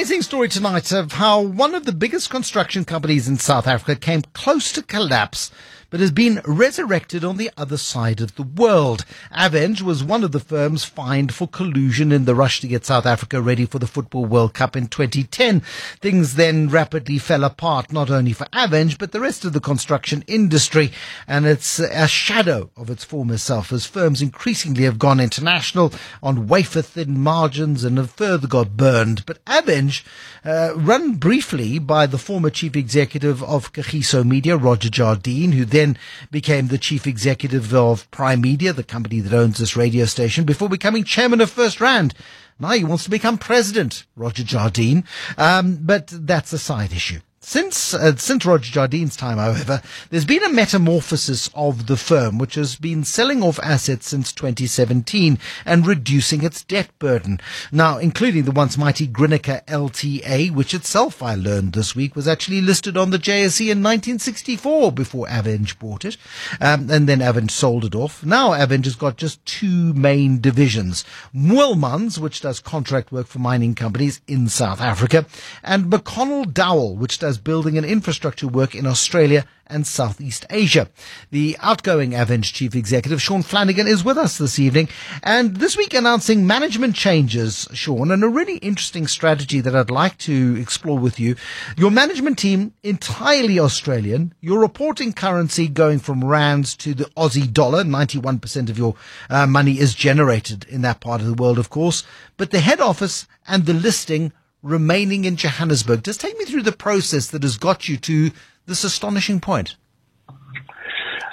amazing story tonight of how one of the biggest construction companies in South Africa came close to collapse but has been resurrected on the other side of the world. Aveng was one of the firms fined for collusion in the rush to get South Africa ready for the Football World Cup in 2010. Things then rapidly fell apart, not only for Aveng, but the rest of the construction industry. And it's a shadow of its former self as firms increasingly have gone international on wafer thin margins and have further got burned. But Aveng, uh, run briefly by the former chief executive of Kagiso Media, Roger Jardine, who then then became the chief executive of Primedia, the company that owns this radio station, before becoming chairman of FirstRand. Now he wants to become president, Roger Jardine. Um, but that's a side issue. Since uh, since Roger Jardine's time, however, there's been a metamorphosis of the firm, which has been selling off assets since 2017 and reducing its debt burden. Now, including the once mighty Grinaker LTA, which itself, I learned this week, was actually listed on the JSE in 1964 before Aveng bought it, um, and then Aveng sold it off. Now Aveng has got just two main divisions: Moolmans, which does contract work for mining companies in South Africa, and McConnell Dowell, which does as building and infrastructure work in Australia and Southeast Asia. The outgoing Aveng chief executive, Sean Flanagan, is with us this evening and this week announcing management changes, Sean, and a really interesting strategy that I'd like to explore with you. Your management team, entirely Australian, your reporting currency going from rands to the Aussie dollar. 91% of your uh, money is generated in that part of the world, of course, but the head office and the listing remaining in Johannesburg. Just take me through the process that has got you to this astonishing point.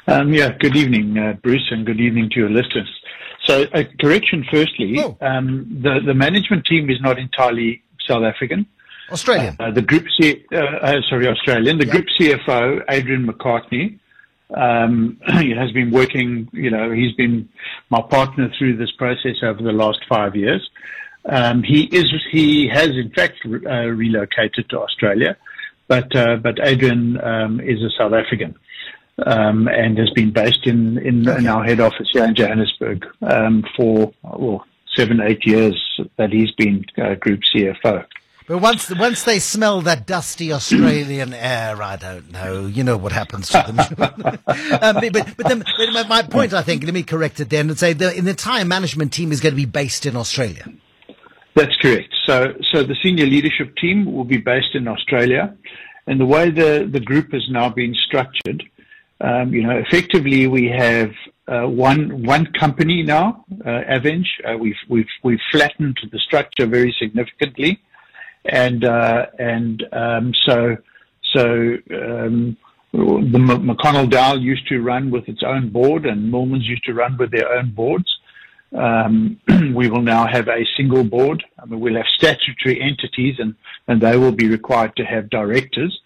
Um, yeah, good evening, uh, Bruce, and good evening to your listeners. So, a correction firstly, oh. um, the, the management team is not entirely South African. Australian. Uh, the group, C- uh, uh sorry, Australian. The group CFO, Adrian McCartney, um, he has been working, you know, he's been my partner through this process over the last five years. Um, he is he has in fact uh, relocated to Australia, but uh, but Adrian um, is a South African um, and has been based in in, okay. in, our head office here in Johannesburg um, for well, seven eight years that he's been uh, group CFO. But once once they smell that dusty Australian air, I don't know. You know what happens to them. um, but but then, my point, I think, let me correct it then and say the, the entire management team is going to be based in Australia. That's correct. So, so the senior leadership team will be based in Australia, and the way the the group has now been structured, um, you know, effectively we have uh, one one company now, uh, Aveng. Uh, we've we've we've flattened the structure very significantly, and uh, and um, so so. Um, the McConnell Dowell used to run with its own board, and Moolmans used to run with their own boards. Um, we will now have a single board. I mean, we'll have statutory entities, and, and they will be required to have directors.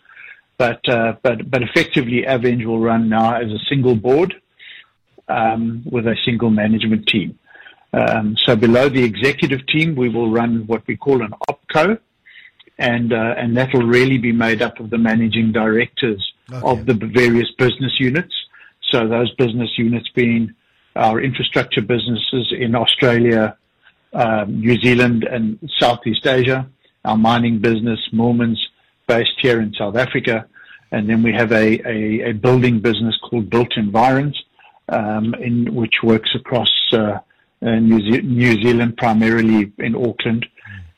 But uh, but but effectively, Aveng will run now as a single board um, with a single management team. Um, so below the executive team, we will run what we call an opco, and uh, and that will really be made up of the managing directors okay. of the various business units. So those business units being our infrastructure businesses in Australia, um, New Zealand, and Southeast Asia, our mining business, Moolmans, based here in South Africa, and then we have a, a, a building business called Built Environs, um, in which works across uh, uh, New, Ze- New, Zealand, primarily in Auckland,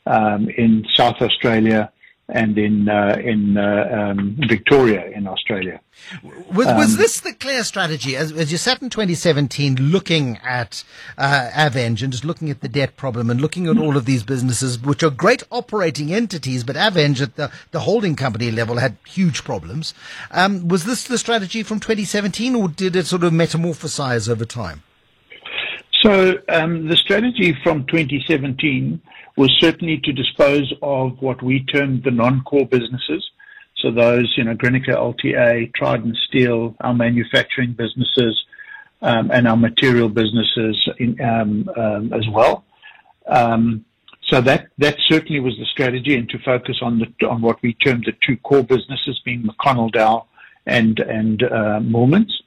um, in South Australia, and in uh, in uh, um, Victoria in Australia. Was, was um, this the clear strategy as, as, you sat in 2017 looking at uh, Aveng and just looking at the debt problem and looking at all of these businesses, which are great operating entities, but Aveng at the, the holding company level had huge problems. Um, was this the strategy from 2017 or did it sort of metamorphosize over time? So um, the strategy from 2017 was certainly to dispose of what we termed the non-core businesses. So those, you know, Grinaker LTA, Trident Steel, our manufacturing businesses, um, and our material businesses in, um, um, as well. Um, so that that certainly was the strategy, and to focus on the on what we termed the two core businesses, being McConnell Dow and and uh, Moolmans.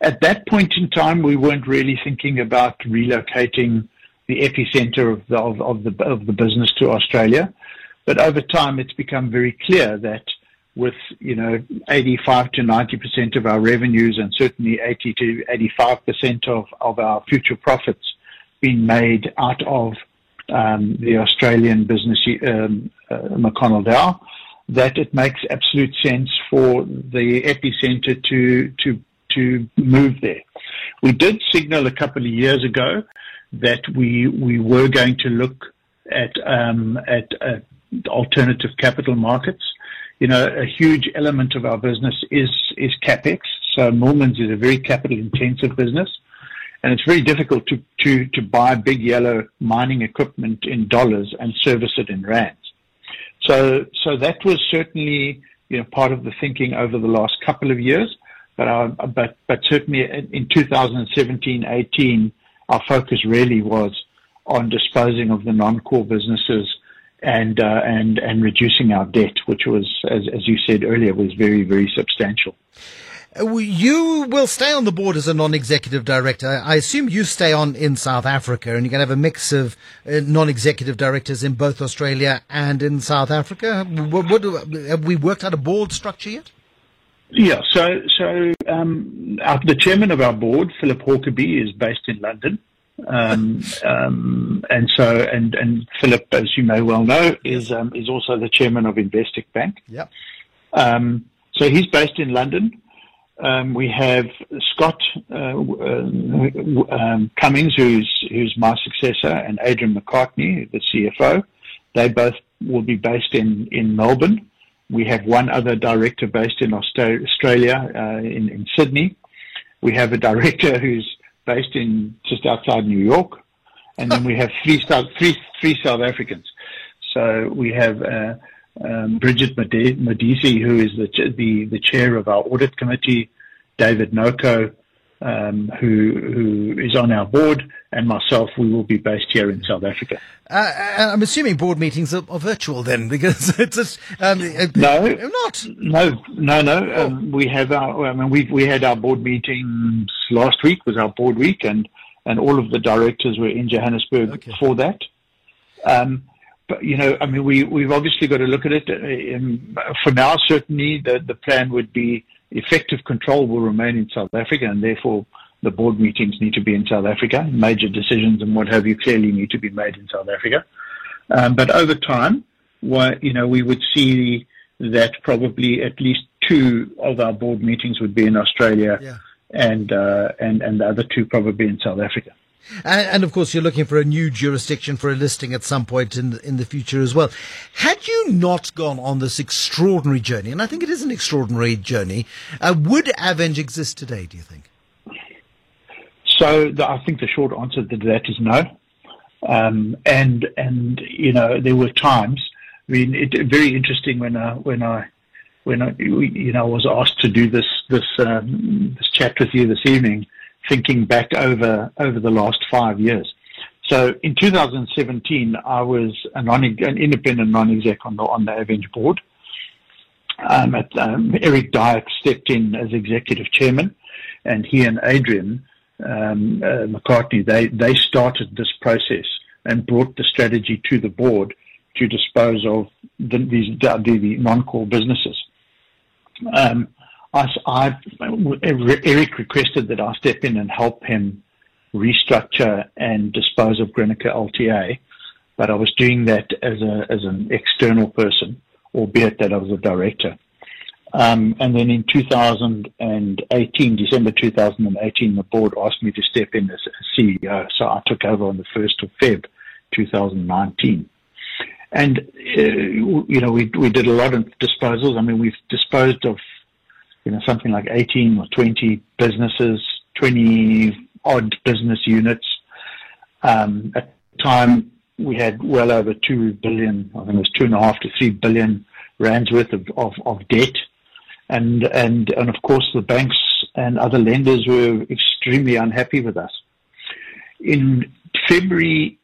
At that point in time, we weren't really thinking about relocating the epicenter of the, of, of, the, of the business to Australia. But over time, it's become very clear that with you know 85 to 90 percent of our revenues and certainly 80 to 85 percent of, of our future profits being made out of um, the Australian business um, uh, McConnell Dowell, that it makes absolute sense for the epicenter to to to move there. We did signal a couple of years ago that we we were going to look at um, at uh, alternative capital markets. You know, a huge element of our business is is capex. So Moolmans is a very capital intensive business, and it's very difficult to to to buy big yellow mining equipment in dollars and service it in rands. So so that was certainly you know part of the thinking over the last couple of years. But uh, but but certainly in 2017, 18, our focus really was on disposing of the non-core businesses and uh, and and reducing our debt, which was, as as you said earlier, was very very substantial. You will stay on the board as a non-executive director. I assume you stay on in South Africa, and you're going to have a mix of uh, non-executive directors in both Australia and in South Africa. What, what, have we worked out a board structure yet? Yeah, so so um, our, the chairman of our board, Philip Hourquebie, is based in London, um, um, and so and and Philip, as you may well know, is um, is also the chairman of Investec Bank. Yep. Um, so he's based in London. Um, we have Scott uh, uh, Cummins, who's who's my successor, and Adrian McCartney, the CFO. They both will be based in in Melbourne. We have one other director based in Australia, uh, in, in, Sydney. We have a director who's based in just outside New York, and then we have three South, three, three South Africans. So we have uh, um, Bridgette Modise, who is the, the, the chair of our audit committee, David Noko, um, who who is on our board, and myself, we will be based here in South Africa. Uh, I'm assuming board meetings are, are virtual then, because it's just, um, no, not no, no, no. Oh. Um, we have our. I mean, we we had our board meetings last week was our board week, and and all of the directors were in Johannesburg okay. for that. Um, but you know, I mean, we we've obviously got to look at it. Um, for now, certainly, the the plan would be effective control will remain in South Africa, and therefore the board meetings need to be in South Africa. Major decisions and what have you clearly need to be made in South Africa. Um, but over time, what, you know, we would see that probably at least two of our board meetings would be in Australia, yeah. and uh, and and the other two probably in South Africa. And, and, of course, you're looking for a new jurisdiction for a listing at some point in the, in the future as well. Had you not gone on this extraordinary journey, and I think it is an extraordinary journey, uh, would Aveng exist today? Do you think? So the, I think the short answer to that is no. Um, and and you know there were times. I mean, it, very interesting when I when I when I you know was asked to do this this um, this chat with you this evening thinking back over over the last five years. So in 2017, I was a non, an independent non-exec on the on the Aveng board. Um, at, um, Eric Diack stepped in as executive chairman, and he and Adrian um, uh, McCartney they they started this process and brought the strategy to the board to dispose of the, these the, the non-core businesses. Um, I, I, Eric requested that I step in and help him restructure and dispose of Grinaker LTA, but I was doing that as a as an external person, albeit that I was a director. Um, and then in 2018, December 2018, the board asked me to step in as CEO, so I took over on the 1st of Feb 2019. And uh, you know, we we did a lot of disposals. I mean, we've disposed of you know, something like 18 or 20 businesses, 20 odd business units. Um, at the time, we had well over 2 billion, I think it was two and a half to 3 billion rands worth of, of, of debt. And, and, and of course, the banks and other lenders were extremely unhappy with us. In February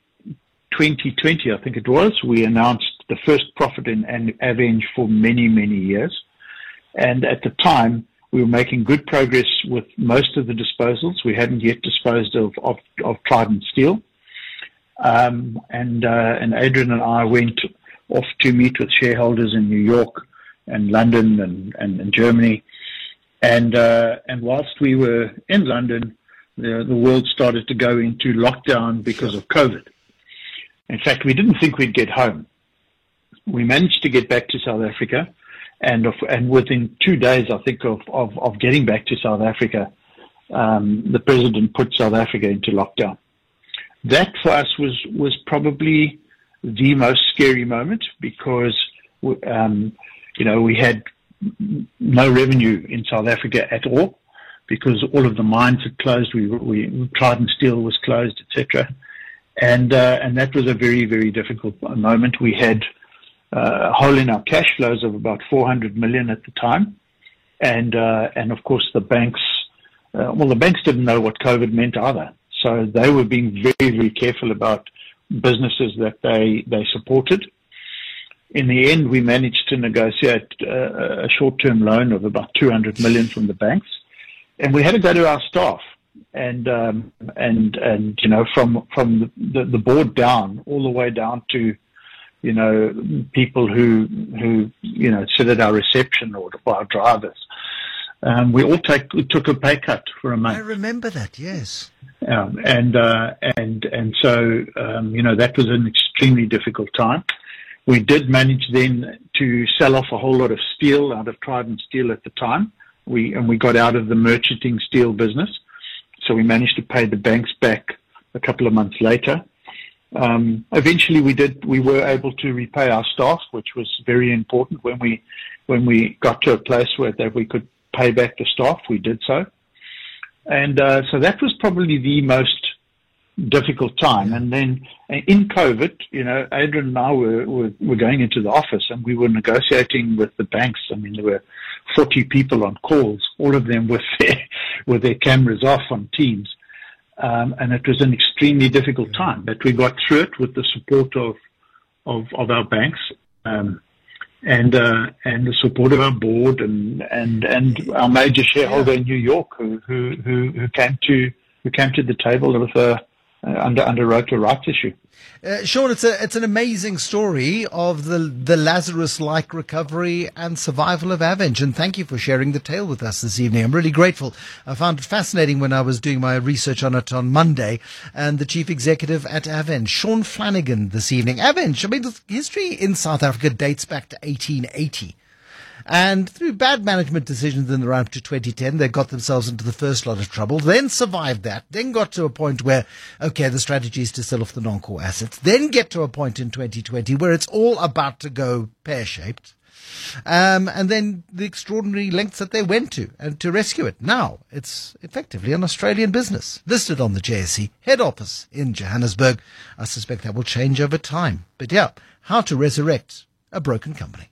2020, I think it was, we announced the first profit in Aveng for many, many years. And at the time, we were making good progress with most of the disposals. We hadn't yet disposed of, of, of Trident Steel. Um, and, uh, and Adrian and I went off to meet with shareholders in New York and London and, and, and Germany. And, uh, and whilst we were in London, the, the world started to go into lockdown because of COVID. In fact, we didn't think we'd get home. We managed to get back to South Africa, and of, and within two days, I think of, of, of getting back to South Africa, um, the president put South Africa into lockdown. That for us was was probably the most scary moment because um, you know we had no revenue in South Africa at all because all of the mines had closed. We, we Trident Steel was closed, etc. And uh, and that was a very very difficult moment. We had uh, a hole in our cash flows of about 400 million at the time, and uh, and of course the banks. Uh, well, the banks didn't know what COVID meant either, so they were being very very careful about businesses that they they supported in the end, we managed to negotiate uh, a short-term loan of about 200 million from the banks, and we had to go to our staff and um, and and you know from from the, the board down all the way down to you know people who who you know sit at our reception or our drivers. Um, we all take we took a pay cut for a month. I remember that, yes. Um, and uh, and and so um, you know that was an extremely difficult time. We did manage then to sell off a whole lot of steel out of Trident Steel at the time. We and we got out of the merchanting steel business, so we managed to pay the banks back a couple of months later. Um, eventually, we did. We were able to repay our staff, which was very important. When we when we got to a place where that we could pay back the staff, we did so. And uh, so that was probably the most difficult time. And then in COVID, you know, Adrian and I were, were, were going into the office and we were negotiating with the banks. I mean, there were 40 people on calls, all of them with their, with their cameras off on Teams. Um, and it was an extremely difficult time, but we got through it with the support of, of, of our banks. Um, and uh, and the support of our board and and and our major shareholder yeah. in New York who, who who who came to who came to the table with a uh, under underwrote a rights issue. Uh, Sean, it's a it's an amazing story of the the Lazarus-like recovery and survival of Aveng, and thank you for sharing the tale with us this evening. I'm really grateful. I found it fascinating when I was doing my research on it on Monday, and the chief executive at Aveng, Sean Flanagan, this evening. Aveng, I mean, the history in South Africa dates back to 1880. And through bad management decisions in the run up to 2010, they got themselves into the first lot of trouble, then survived that, then got to a point where, okay, the strategy is to sell off the non-core assets, then get to a point in 2020 where it's all about to go pear-shaped. Um, and then the extraordinary lengths that they went to and to rescue it. Now it's effectively an Australian business listed on the JSE head office in Johannesburg. I suspect that will change over time. But yeah, how to resurrect a broken company.